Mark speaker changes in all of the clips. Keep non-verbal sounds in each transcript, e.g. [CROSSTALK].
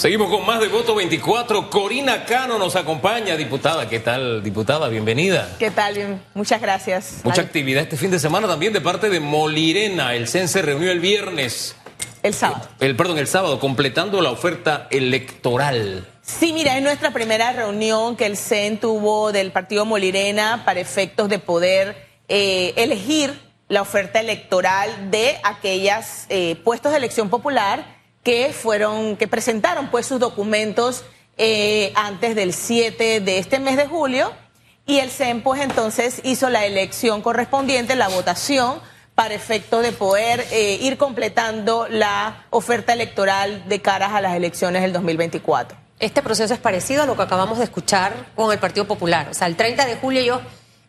Speaker 1: Seguimos con más de voto 24. Corina Cano nos acompaña, diputada. ¿Qué tal, diputada? Bienvenida.
Speaker 2: ¿Qué tal? Bien. Muchas gracias.
Speaker 1: Mucha actividad este fin de semana también de parte de Molirena. El CEN se reunió el viernes.
Speaker 2: El sábado.
Speaker 1: El, perdón, el sábado, completando la oferta electoral.
Speaker 2: Sí, mira, es nuestra primera reunión que el CEN tuvo del partido Molirena para efectos de poder eh, elegir la oferta electoral de aquellas eh, puestos de elección popular que fueron, que presentaron pues sus documentos eh, antes del 7 de este mes de julio y el CEN pues entonces hizo la elección correspondiente, la votación para efecto de poder eh, ir completando la oferta electoral de caras a las elecciones del 2024.
Speaker 3: Este proceso es parecido a lo que acabamos de escuchar con el Partido Popular. O sea, el 30 de julio ellos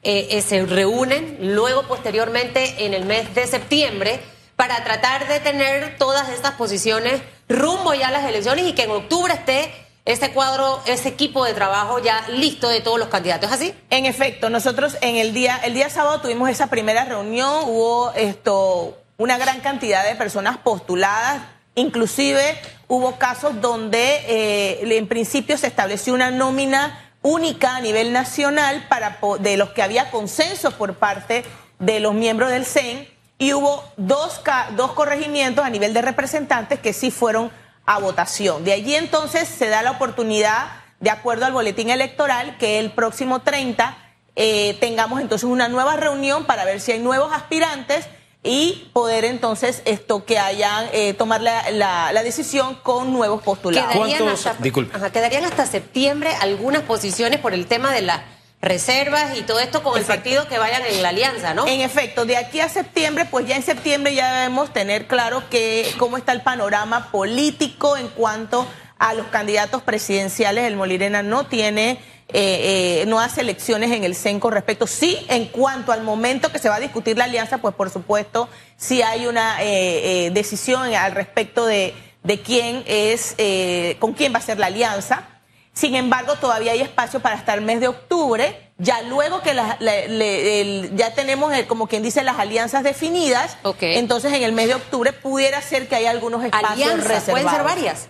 Speaker 3: eh, se reúnen, luego posteriormente en el mes de septiembre para tratar de tener todas estas posiciones rumbo ya a las elecciones y que en octubre esté ese cuadro, ese equipo de trabajo ya listo de todos los candidatos. ¿Es así?
Speaker 2: En efecto, nosotros en el día, el día sábado tuvimos esa primera reunión, hubo esto, una gran cantidad de personas postuladas, inclusive hubo casos donde eh, en principio se estableció una nómina única a nivel nacional para de los que había consenso por parte de los miembros del CEN y hubo dos, dos corregimientos a nivel de representantes que sí fueron a votación. De allí entonces se da la oportunidad, de acuerdo al boletín electoral, que el próximo 30 eh, tengamos entonces una nueva reunión para ver si hay nuevos aspirantes y poder entonces esto que hayan eh, tomar la, decisión con nuevos postulados.
Speaker 3: ¿Quedarían hasta, quedarían hasta septiembre algunas posiciones por el tema de la reservas y todo esto con el partido que vayan en la alianza, ¿no?
Speaker 2: En efecto, de aquí a septiembre, pues ya en septiembre ya debemos tener claro que cómo está el panorama político en cuanto a los candidatos presidenciales. El Molirena no tiene, eh, eh, no hace elecciones en el CEN con respecto. Sí, en cuanto al momento que se va a discutir la alianza, pues por supuesto, sí hay una eh, decisión al respecto de, de quién es, con quién va a ser la alianza. Sin embargo, todavía hay espacio para hasta el mes de octubre. Ya luego que ya tenemos, eh, como quien dice, las alianzas definidas, entonces en el mes de octubre pudiera ser que haya algunos espacios ¿Alianzas? reservados.
Speaker 3: ¿Pueden ser varias?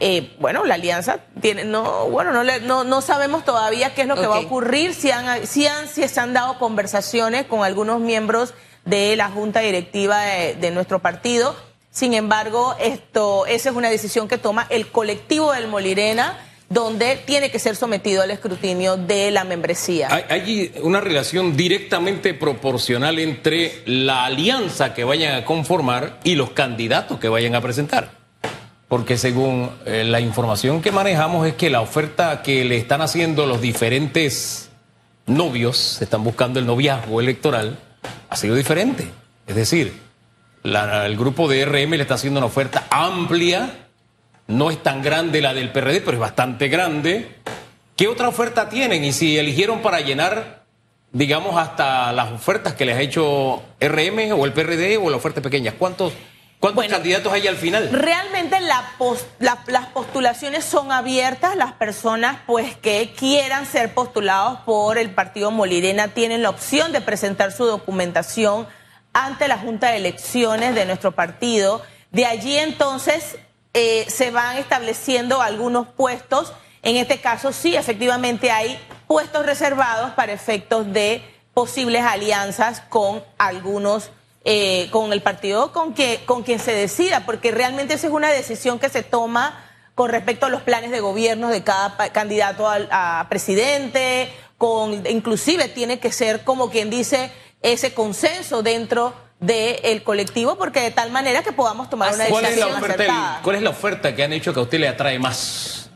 Speaker 2: Eh, bueno, la alianza tiene, no, bueno, no, no, sabemos todavía qué es lo que va a ocurrir, si, han, si, han, si se han dado conversaciones con algunos miembros de la junta directiva de, de nuestro partido. Sin embargo, esto, esa es una decisión que toma el colectivo del Molirena donde tiene que ser sometido al escrutinio de la membresía.
Speaker 1: Hay, una relación directamente proporcional entre la alianza que vayan a conformar y los candidatos que vayan a presentar. Porque según eh, la información que manejamos es que la oferta que le están haciendo los diferentes novios, se están buscando el noviazgo electoral, ha sido diferente. Es decir, el grupo de RM le está haciendo una oferta amplia no es tan grande la del PRD, pero es bastante grande. ¿Qué otra oferta tienen? Y si eligieron para llenar, digamos, hasta las ofertas que les ha hecho RM o el PRD o la oferta pequeña, ¿cuántos, cuántos candidatos hay al final?
Speaker 2: Realmente las postulaciones son abiertas. Las personas pues que quieran ser postulados por el partido Molirena tienen la opción de presentar su documentación ante la Junta de Elecciones de nuestro partido. De allí entonces eh, se van estableciendo algunos puestos. En este caso, sí, efectivamente hay puestos reservados para efectos de posibles alianzas con algunos, eh, con el partido con, que, con quien se decida, porque realmente esa es una decisión que se toma con respecto a los planes de gobierno de cada candidato a, presidente, con, inclusive tiene que ser como quien dice ese consenso dentro del colectivo, porque de tal manera que podamos tomar una
Speaker 1: decisión ¿Cuál es la oferta, ¿Cuál es la oferta que han hecho que a usted le atrae más?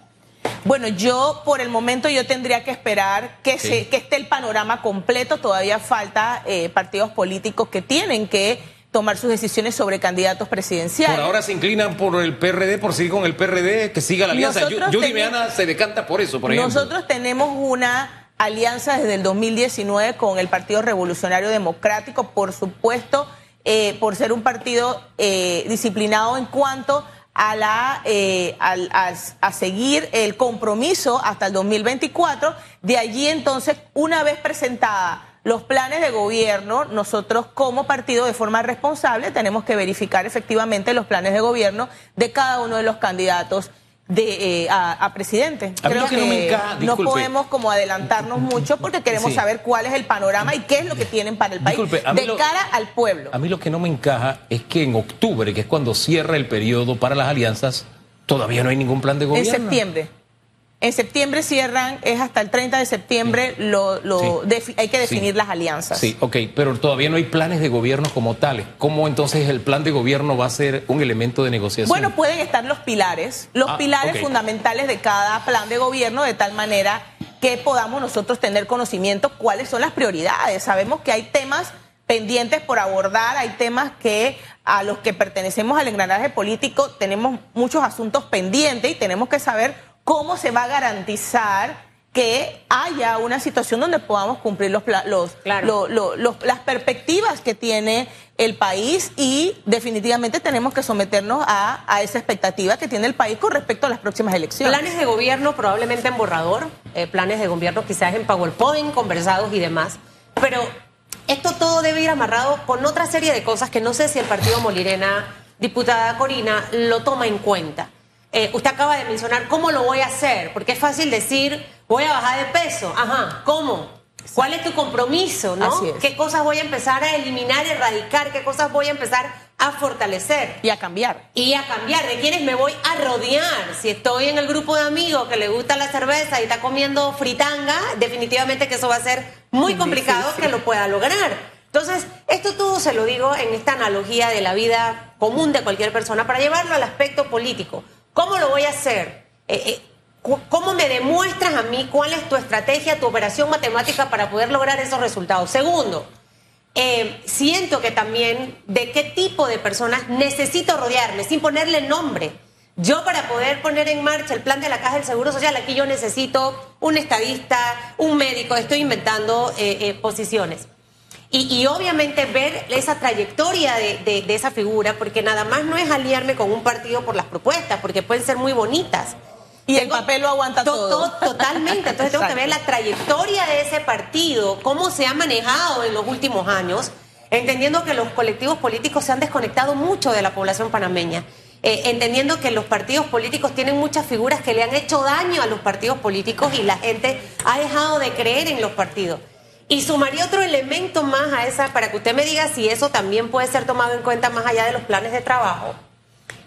Speaker 2: Bueno, yo por el momento yo tendría que esperar que, se, que esté el panorama completo. Todavía falta eh, partidos políticos que tienen que tomar sus decisiones sobre candidatos presidenciales.
Speaker 1: Por ahora se inclinan por el PRD, por seguir con el PRD, que siga la alianza. Judy Meana se decanta por eso, por ejemplo.
Speaker 2: Nosotros tenemos una alianza desde el 2019 con el Partido Revolucionario Democrático, por supuesto, eh, por ser un partido eh, disciplinado en cuanto a, la, eh, a, seguir el compromiso hasta el 2024. De allí entonces, una vez presentada los planes de gobierno, nosotros como partido de forma responsable tenemos que verificar efectivamente los planes de gobierno de cada uno de los candidatos de, eh, a, presidente. Creo que, no, podemos como adelantarnos mucho porque queremos saber cuál es el panorama y qué es lo que tienen para el país de cara al pueblo.
Speaker 1: A mí lo que no me encaja es que en octubre, que es cuando cierra el periodo para las alianzas, todavía no hay ningún plan de gobierno.
Speaker 2: En septiembre. En septiembre cierran, es hasta el 30 de septiembre, lo, hay que definir las alianzas.
Speaker 1: Sí, ok, pero todavía no hay planes de gobierno como tales. ¿Cómo entonces el plan de gobierno va a ser un elemento de negociación?
Speaker 2: Bueno, pueden estar los pilares, los ah, pilares fundamentales de cada plan de gobierno, de tal manera que podamos nosotros tener conocimiento cuáles son las prioridades. Sabemos que hay temas pendientes por abordar, hay temas que a los que pertenecemos al engranaje político tenemos muchos asuntos pendientes y tenemos que saber ¿cómo se va a garantizar que haya una situación donde podamos cumplir los, los, las perspectivas que tiene el país y definitivamente tenemos que someternos a, esa expectativa que tiene el país con respecto a las próximas elecciones.
Speaker 3: Planes de gobierno probablemente en borrador, eh, planes de gobierno quizás en PowerPoint, conversados y demás, pero esto todo debe ir amarrado con otra serie de cosas que no sé si el partido Molirena, diputada Corina, lo toma en cuenta. Eh, usted acaba de mencionar cómo lo voy a hacer, porque es fácil decir, voy a bajar de peso. Ajá, ¿cómo? ¿Cuál es tu compromiso, no? ¿Qué cosas voy a empezar a eliminar, erradicar? ¿Qué cosas voy a empezar a fortalecer?
Speaker 2: Y a cambiar.
Speaker 3: Y a cambiar. ¿De quiénes me voy a rodear? Si estoy en el grupo de amigos que le gusta la cerveza y está comiendo fritanga, definitivamente que eso va a ser muy complicado que lo pueda lograr. Entonces, esto todo se lo digo en esta analogía de la vida común de cualquier persona para llevarlo al aspecto polítio. ¿Cómo lo voy a hacer? Eh, eh, ¿Cómo me demuestras a mí cuál es tu estrategia, tu operación matemática para poder lograr esos resultados? Segundo, eh, siento que también de qué tipo de personas necesito rodearme, sin ponerle nombre. Yo para poder poner en marcha el plan de la Caja del Seguro Social, aquí yo necesito un estadista, un médico, estoy inventando posiciones. Y, obviamente ver esa trayectoria de, esa figura, porque nada más no es aliarme con un partido por las propuestas, porque pueden ser muy bonitas.
Speaker 2: Y el papel lo aguanta todo.
Speaker 3: totalmente. Entonces tengo que ver la trayectoria de ese partido, cómo se ha manejado en los últimos años, entendiendo que los colectivos políticos se han desconectado mucho de la población panameña. Eh, entendiendo que los partidos políticos tienen muchas figuras que le han hecho daño a los partidos políticos y la gente ha dejado de creer en los partidos. Y sumaría otro elemento más a esa, para que usted me diga si eso también puede ser tomado en cuenta más allá de los planes de trabajo,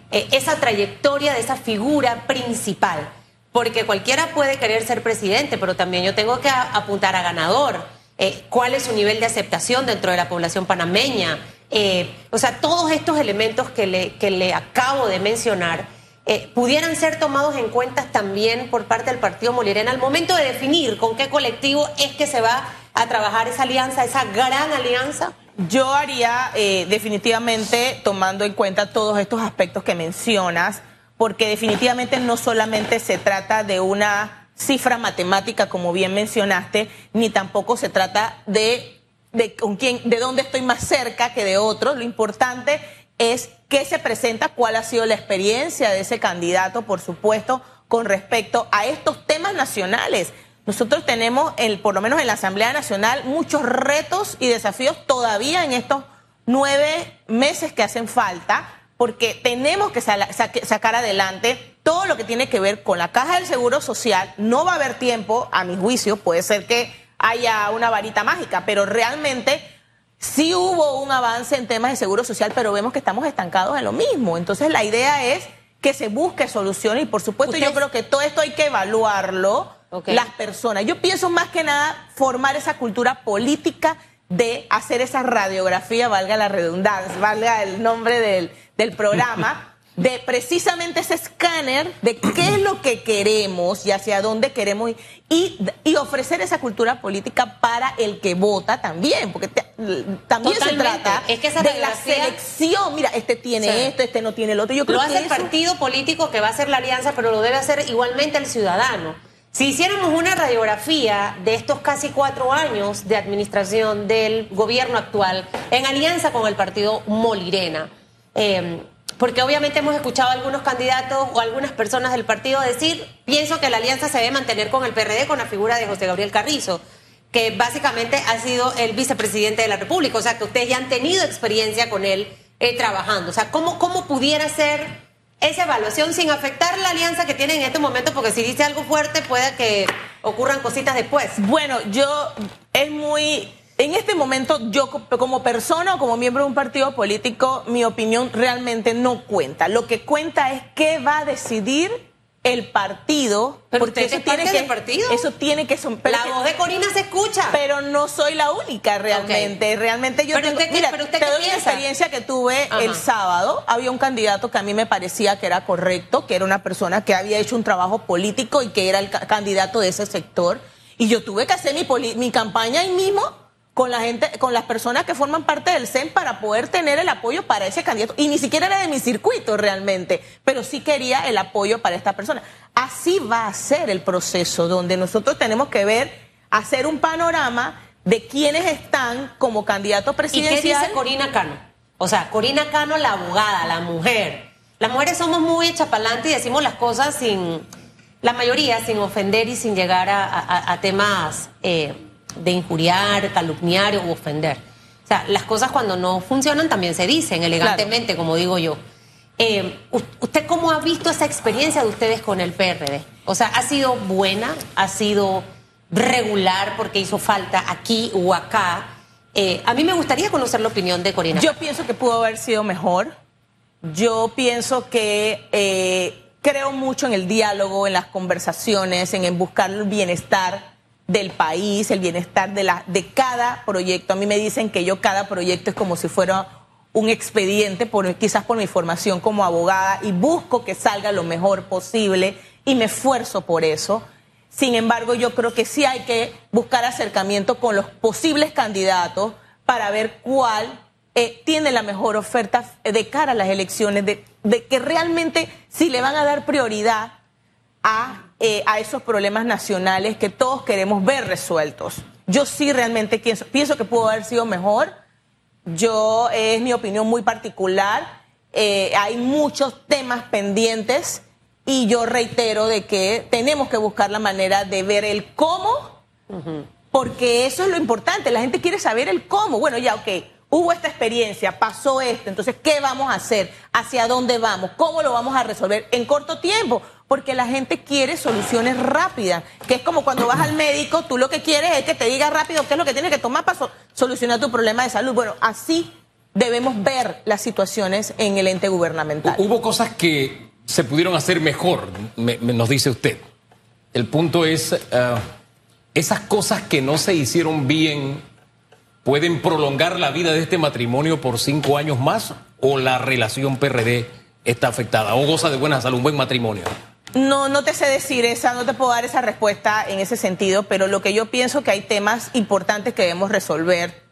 Speaker 3: eh, esa trayectoria de esa figura principal. Porque cualquiera puede querer ser presidente, pero también yo tengo que apuntar a ganador. Eh, ¿Cuál es su nivel de aceptación dentro de la población panameña? Eh, o sea, todos estos elementos que le, que le acabo de mencionar pudieran ser tomados en cuenta también por parte del Partido Molirena al momento de definir con qué colectivo es que se va a trabajar esa alianza, esa gran alianza?
Speaker 2: Yo haría eh, definitivamente tomando en cuenta todos estos aspectos que mencionas, porque definitivamente no solamente se trata de una cifra matemática, como bien mencionaste, ni tampoco se trata de, de, con quién, de dónde estoy más cerca que de otros. Lo importante es qué se presenta, cuál ha sido la experiencia de ese candidato, por supuesto, con respecto a estos temas nacionales. Nosotros tenemos, el, por lo menos en la Asamblea Nacional, muchos retos y desafíos todavía en estos nueve meses que hacen falta, porque tenemos que sacar adelante todo lo que tiene que ver con la caja del Seguro Social. No va a haber tiempo, a mi juicio, puede ser que haya una varita mágica, pero realmente sí hubo un avance en temas de Seguro Social, pero vemos que estamos estancados en lo mismo. Entonces la idea es que se busque soluciones y por supuesto yo creo que todo esto hay que evaluarlo las personas. Yo pienso más que nada formar esa cultura política de hacer esa radiografía, valga la redundancia, valga el nombre del, del programa. [LAUGHS] de precisamente ese escáner de qué es lo que queremos y hacia dónde queremos y, y ofrecer esa cultura política para el que vota también, porque también se trata es que de la selección. Mira, este tiene esto, este no tiene el otro.
Speaker 3: Yo creo lo hace el partido político que va a hacer la alianza, pero lo debe hacer igualmente el ciudadano. Si hiciéramos una radiografía de estos casi cuatro años de administración del gobierno actual en alianza con el partido Molirena, em, porque obviamente hemos escuchado a algunos candidatos o algunas personas del partido decir, pienso que la alianza se debe mantener con el PRD, con la figura de José Gabriel Carrizo, que básicamente ha sido el vicepresidente de la República, o sea que ustedes ya han tenido experiencia con él eh, trabajando. O sea, ¿cómo, cómo pudiera ser esa evaluación sin afectar la alianza que tienen en este momento, porque si dice algo fuerte puede que ocurran cositas después.
Speaker 2: Bueno, yo es muy... En este momento, yo como persona o como miembro de un partido político, mi opinión realmente no cuenta. Lo que cuenta es qué va a decidir el partido.
Speaker 3: Pero porque eso tiene que, partido.
Speaker 2: Eso tiene que
Speaker 3: son. La voz de Corina se escucha.
Speaker 2: Pero no soy la única realmente. Realmente yo
Speaker 3: tengo.
Speaker 2: mira, te doy una experiencia que tuve el sábado. Había un candidato que a mí me parecía que era correcto, que era una persona que había hecho un trabajo político y que era el candidato de ese sector. Y yo tuve que hacer mi, mi campaña ahí mismo con la gente, con las personas que forman parte del CEN para poder tener el apoyo para ese candidato. Y ni siquiera era de mi circuito realmente, pero sí quería el apoyo para esta persona. Así va a ser el proceso, donde nosotros tenemos que ver, hacer un panorama de quiénes están como candidatos presidenciales.
Speaker 3: ¿Y qué dice Corina Cano? O sea, Corina Cano, la abogada, la mujer. Las mujeres somos muy chapalantes y decimos las cosas sin, la mayoría, sin ofender y sin llegar a, temas... Eh, de injuriar, calumniar o ofender. O sea, las cosas cuando no funcionan también se dicen elegantemente, como digo yo. Eh, ¿Usted cómo ha visto esa experiencia de ustedes con el PRD? O sea, ¿ha sido buena? ¿Ha sido regular porque hizo falta aquí o acá? Eh, a mí me gustaría conocer la opinión de Corina.
Speaker 2: Yo pienso que pudo haber sido mejor. Yo pienso que eh, creo mucho en el diálogo, en las conversaciones, en buscar el bienestar del país, el bienestar de, la, de cada proyecto. A mí me dicen que yo cada proyecto es como si fuera un expediente, quizás por mi formación como abogada, y busco que salga lo mejor posible y me esfuerzo por eso. Sin embargo, yo creo que sí hay que buscar acercamiento con los posibles candidatos para ver cuál eh, tiene la mejor oferta de cara a las elecciones, de, de que realmente si le van a dar prioridad a eh, a esos problemas nacionales que todos queremos ver resueltos. Yo sí realmente pienso, pienso que pudo haber sido mejor. Yo, es mi opinión muy particular. Eh, hay muchos temas pendientes y yo reitero de que tenemos que buscar la manera de ver el cómo, porque eso es lo importante. La gente quiere saber el cómo. Bueno, ya, ok, hubo esta experiencia, pasó esto, entonces, ¿qué vamos a hacer? ¿Hacia dónde vamos? ¿Cómo lo vamos a resolver en corto tiempo? porque la gente quiere soluciones rápidas, que es como cuando vas al médico, tú lo que quieres es que te diga rápido qué es lo que tienes que tomar para solucionar tu problema de salud. Bueno, así debemos ver las situaciones en el ente gubernamental.
Speaker 1: Hubo cosas que se pudieron hacer mejor, nos dice usted. El punto es, eh, esas cosas que no se hicieron bien, ¿pueden prolongar la vida de este matrimonio por cinco años más o la relación PRD está afectada o goza de buena salud, un buen matrimonio?
Speaker 2: No, no te sé decir esa, no te puedo dar esa respuesta en ese sentido, pero lo que yo pienso que hay temas importantes que debemos resolver.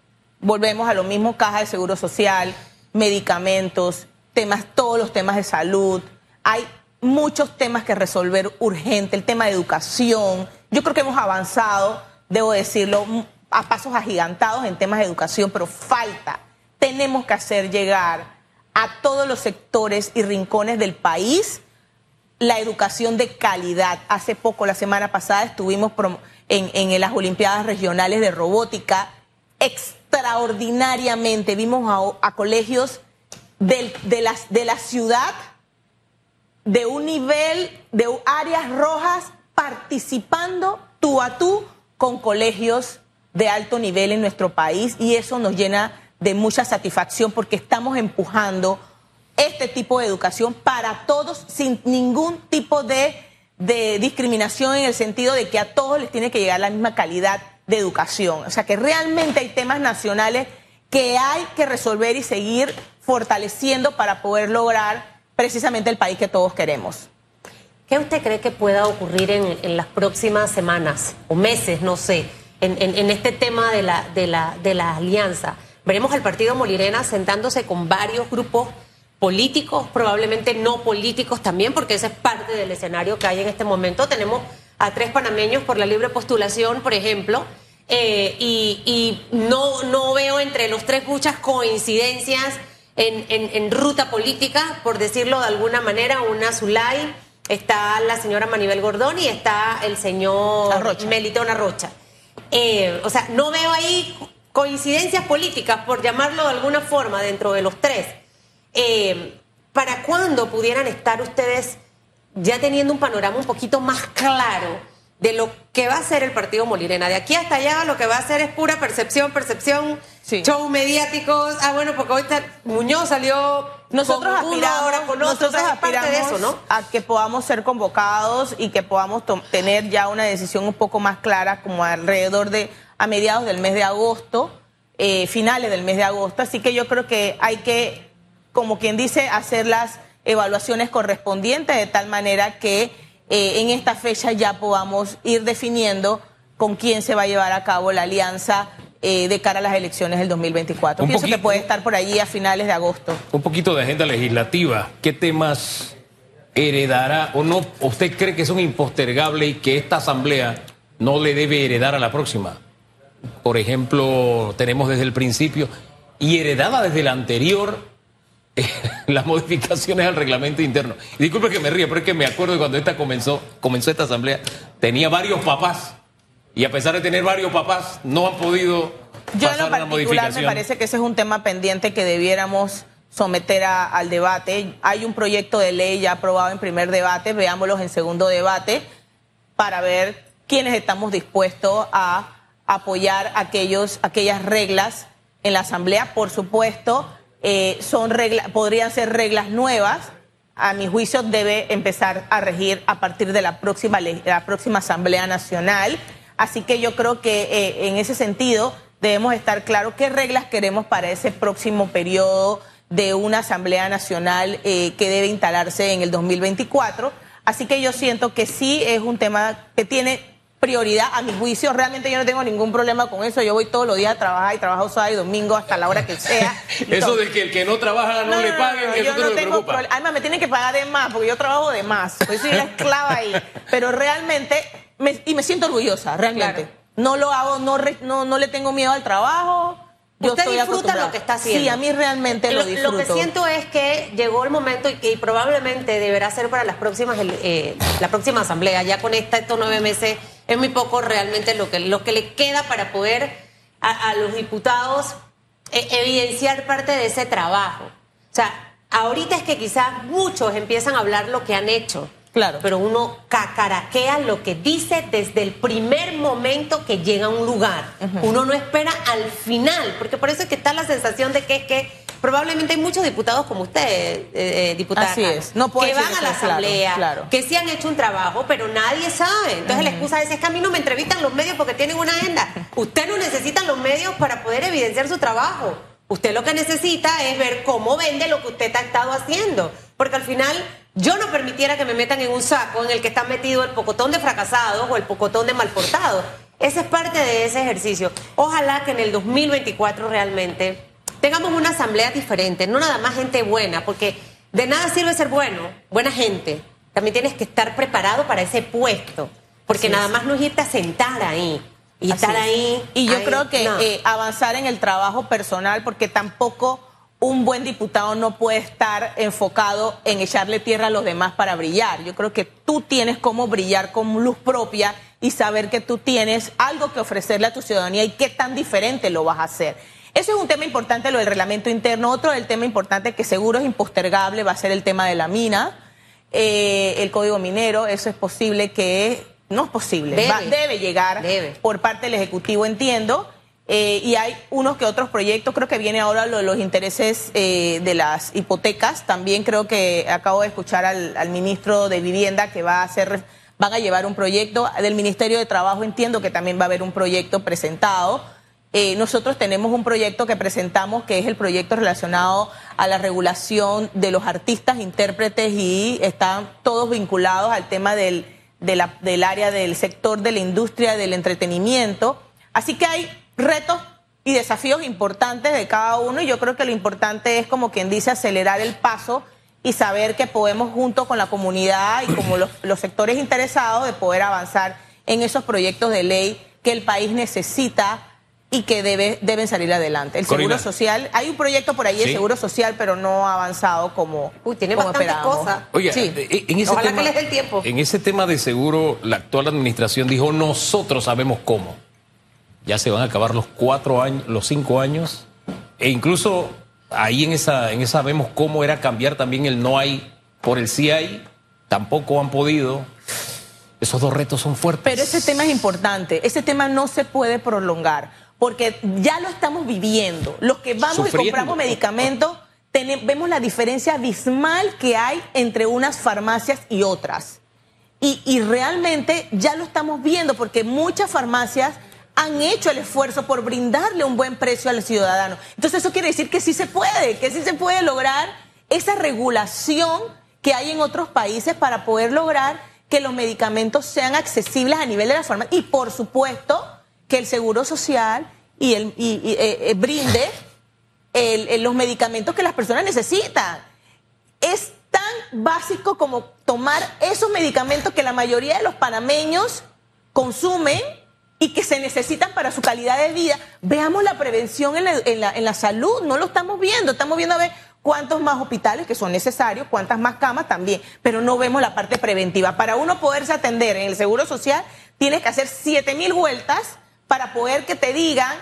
Speaker 2: Volvemos a lo mismo, caja de seguro social, medicamentos, temas, todos los temas de salud. Hay muchos temas que resolver urgente, el tema de educación. Yo creo que hemos avanzado, debo decirlo, a pasos agigantados en temas de educación, pero falta. Tenemos que hacer llegar a todos los sectores y rincones del país la educación de calidad. Hace poco, la semana pasada, estuvimos en, en las Olimpiadas Regionales de Robótica. Extraordinariamente vimos a, colegios de, las, de la ciudad de un nivel, de áreas rojas, participando tú a tú con colegios de alto nivel en nuestro país y eso nos llena de mucha satisfacción porque estamos empujando este tipo de educación para todos sin ningún tipo de, discriminación en el sentido de que a todos les tiene que llegar la misma calidad de educación. O sea que realmente hay temas nacionales que hay que resolver y seguir fortaleciendo para poder lograr precisamente el país que todos queremos.
Speaker 3: ¿Qué usted cree que pueda ocurrir en, las próximas semanas o meses, no sé, en, este tema de la, de, la, de la alianza? Veremos al partido Molirena sentándose con varios grupos políticos, probablemente no políticos también, porque ese es parte del escenario que hay en este momento. Tenemos a tres panameños por la libre postulación, por ejemplo, eh, y, no, no veo entre los tres muchas coincidencias en, ruta política, por decirlo de alguna manera, una Zulay, está la señora Manibel Gordón y está el señor Arrocha. Melitón Arrocha. Eh, o sea, no veo ahí coincidencias políticas, por llamarlo de alguna forma, dentro de los tres. Eh, ¿para cuándo pudieran estar ustedes ya teniendo un panorama un poquito más claro de lo que va a ser el partido Molirena? De aquí hasta allá lo que va a ser es pura percepción, percepción, show mediáticos. Ah, bueno, porque hoy Muñoz salió
Speaker 2: nosotros aspiramos, nosotros aspiramos a que podamos ser convocados y que podamos tener ya una decisión un poco más clara, como alrededor de a mediados del mes de agosto, eh, finales del mes de agosto. Así que yo creo que hay que, como quien dice, hacer las evaluaciones correspondientes de tal manera que eh, en esta fecha ya podamos ir definiendo con quién se va a llevar a cabo la alianza eh, de cara a las elecciones del 2024. Pienso que puede estar por allí a finales de agosto.
Speaker 1: Un poquito de agenda legislativa. ¿Qué temas heredará o no? ¿Usted cree que son impostergables y que esta asamblea no le debe heredar a la próxima? Por ejemplo, tenemos desde el principio y heredada desde la anterior [LAUGHS] las modificaciones al reglamento interno. disculpe que me ría, pero es que me acuerdo de cuando esta comenzó, comenzó esta asamblea, tenía varios papás y a pesar de tener varios papás, no han podido.
Speaker 2: Yo en lo particular me parece que ese es un tema pendiente que debiéramos someter al debate. Hay un proyecto de ley ya aprobado en primer debate, veámoslos en segundo debate, para ver quiénes estamos dispuestos a apoyar aquellos, aquellas reglas en la Asamblea. Por supuesto, eh, son reglas, podrían ser reglas nuevas. A mi juicio debe empezar a regir a partir de la próxima, la próxima Asamblea Nacional. Así que yo creo que eh, en ese sentido debemos estar claros qué reglas queremos para ese próximo periodo de una Asamblea Nacional eh, que debe instalarse en el 2024. Así que yo siento que sí es un tema que tiene prioridad a mi juicio. Realmente yo no tengo ningún problema con eso. Yo voy todos los días a trabajar y trabajo sábado y domingo hasta la hora que sea. [LAUGHS]
Speaker 1: eso de que el que no trabaja no, le paguen, eso yo no, tengo problema.
Speaker 2: Además, me tienen que pagar de más porque yo trabajo de más. Pues soy la esclava ahí. Pero realmente y me siento orgullosa, realmente. No lo hago, no, no, no le tengo miedo al trabajo.
Speaker 3: Yo Usted disfruta lo que está haciendo.
Speaker 2: Sí, a mí realmente lo, disfruto.
Speaker 3: Lo que siento es que llegó el momento y que probablemente deberá ser para las próximas, eh, la próxima asamblea. Ya con esta, estos nueve meses es muy poco realmente lo que, lo que le queda para poder a, los diputados eh, evidenciar parte de ese trabajo. O sea, ahorita es que quizás muchos empiezan a hablar lo que han hecho
Speaker 2: Claro.
Speaker 3: Pero uno cacaraquea lo que dice desde el primer momento que llega a un lugar. Uno no espera al final, porque por eso es que está la sensación de que es que probablemente hay muchos diputados como usted, eh, eh diputada,
Speaker 2: no
Speaker 3: que van a la asamblea, que sí han hecho un trabajo, pero nadie sabe. Entonces la excusa es, es que a mí no me entrevistan los medios porque tienen una agenda. Usted no necesita los medios para poder evidenciar su trabajo. Usted lo que necesita es ver cómo vende lo que usted ha estado haciendo. Porque al final yo no permitiera que me metan en un saco en el que está metido el pocotón de fracasados o el pocotón de malportados. Esa es parte de ese ejercicio. Ojalá que en el 2024 realmente tengamos una asamblea diferente, no nada más gente buena, porque de nada sirve ser bueno, buena gente. También tienes que estar preparado para ese puesto, porque nada más no es irte a sentar ahí. Y estar ahí.
Speaker 2: Y yo creo que eh, avanzar en el trabajo personal, porque tampoco un buen diputado no puede estar enfocado en echarle tierra a los demás para brillar. Yo creo que tú tienes cómo brillar con luz propia y saber que tú tienes algo que ofrecerle a tu ciudadanía y qué tan diferente lo vas a hacer. Eso es un tema importante, lo del reglamento interno. Otro del tema importante que seguro es impostergable va a ser el tema de la mina, eh, el código minero. Eso es posible que, no es posible, debe, llegar por parte del Ejecutivo, entiendo. Eh, y hay unos que otros proyectos, creo que viene ahora lo de los intereses eh, de las hipotecas, también creo que acabo de escuchar al, ministro de Vivienda que va a hacer, van a llevar un proyecto, del Ministerio de Trabajo entiendo que también va a haber un proyecto presentado. Eh, nosotros tenemos un proyecto que presentamos que es el proyecto relacionado a la regulación de los artistas, intérpretes y están todos vinculados al tema del, del área del sector de la industria del entretenimiento. Así que hay retos y desafíos importantes de cada uno y yo creo que lo importante es como quien dice acelerar el paso y saber que podemos junto con la comunidad y como los, sectores interesados de poder avanzar en esos proyectos de ley que el país necesita y que debe, deben salir adelante. El Seguro Social, hay un proyecto por ahí de Seguro Social, pero no ha avanzado como
Speaker 3: Uy, tiene bastantes cosas.
Speaker 1: Oye, eh, en ese tema,
Speaker 3: tiempo.
Speaker 1: En ese tema de seguro, la actual administración dijo, nosotros sabemos cómo ya se van a acabar los cuatro años, los cinco años, e incluso ahí en esa, en esa vemos cómo era cambiar también el no hay por el sí hay. Tampoco han podido. Esos dos retos son fuertes.
Speaker 2: Pero ese tema es importante. Ese tema no se puede prolongar porque ya lo estamos viviendo. Los que vamos y compramos medicamentos, vemos la diferencia abismal que hay entre unas farmacias y otras. Y, y realmente ya lo estamos viendo porque muchas farmacias han hecho el esfuerzo por brindarle un buen precio al ciudadano. Entonces eso quiere decir que sí se puede, que sí se puede lograr esa regulación que hay en otros países para poder lograr que los medicamentos sean accesibles a nivel de la farmacia. Y por supuesto, que el Seguro Social y, el, eh, eh, brinde los medicamentos que las personas necesitan. Es tan básico como tomar esos medicamentos que la mayoría de los panameños consumen y que se necesitan para su calidad de vida. Veamos la prevención en la, en la, en la salud, no lo estamos viendo, estamos viendo a ver cuántos más hospitales que son necesarios, cuántas más camas también, pero no vemos la parte preventiva. Para uno poderse atender en el Seguro Social, tienes que hacer siete mil vueltas para poder que te digan,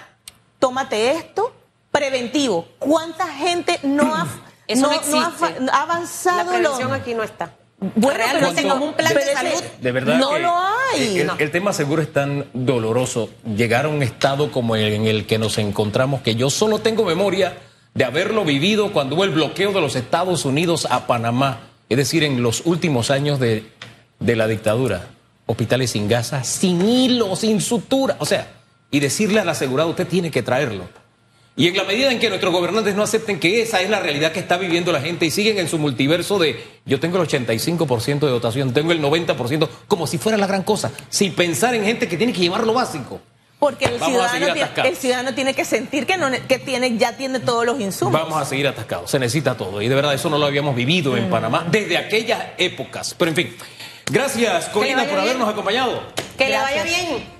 Speaker 2: tómate esto, preventivo. ¿Cuánta gente no ha, no, ha, avanzado?
Speaker 3: La prevención aquí no está.
Speaker 2: Bueno, Realmente como un plan de salud.
Speaker 1: De verdad.
Speaker 2: No lo hay.
Speaker 1: El, tema seguro es tan doloroso. Llegar a un estado como el en el que nos encontramos, que yo solo tengo memoria de haberlo vivido cuando hubo el bloqueo de los Estados Unidos a Panamá. Es decir, en los últimos años de, de la dictadura. Hospitales sin gasa, sin hilo, sin sutura. O sea, y decirle al asegurado, usted tiene que traerlo. Y en la medida en que nuestros gobernantes no acepten que esa es la realidad que está viviendo la gente y siguen en su multiverso de yo tengo el 85% de dotación, tengo el 90%, como si fuera la gran cosa, sin pensar en gente que tiene que llevar lo básico.
Speaker 2: Porque el ciudadano, tiene, el ciudadano, tiene, que sentir que, no, que tiene, ya tiene todos los insumos.
Speaker 1: Vamos a seguir atascados, se necesita todo. Y de verdad eso no lo habíamos vivido en mm. Panamá desde aquellas épocas. Pero en fin, gracias Corina por habernos acompañado.
Speaker 3: Que le vaya bien.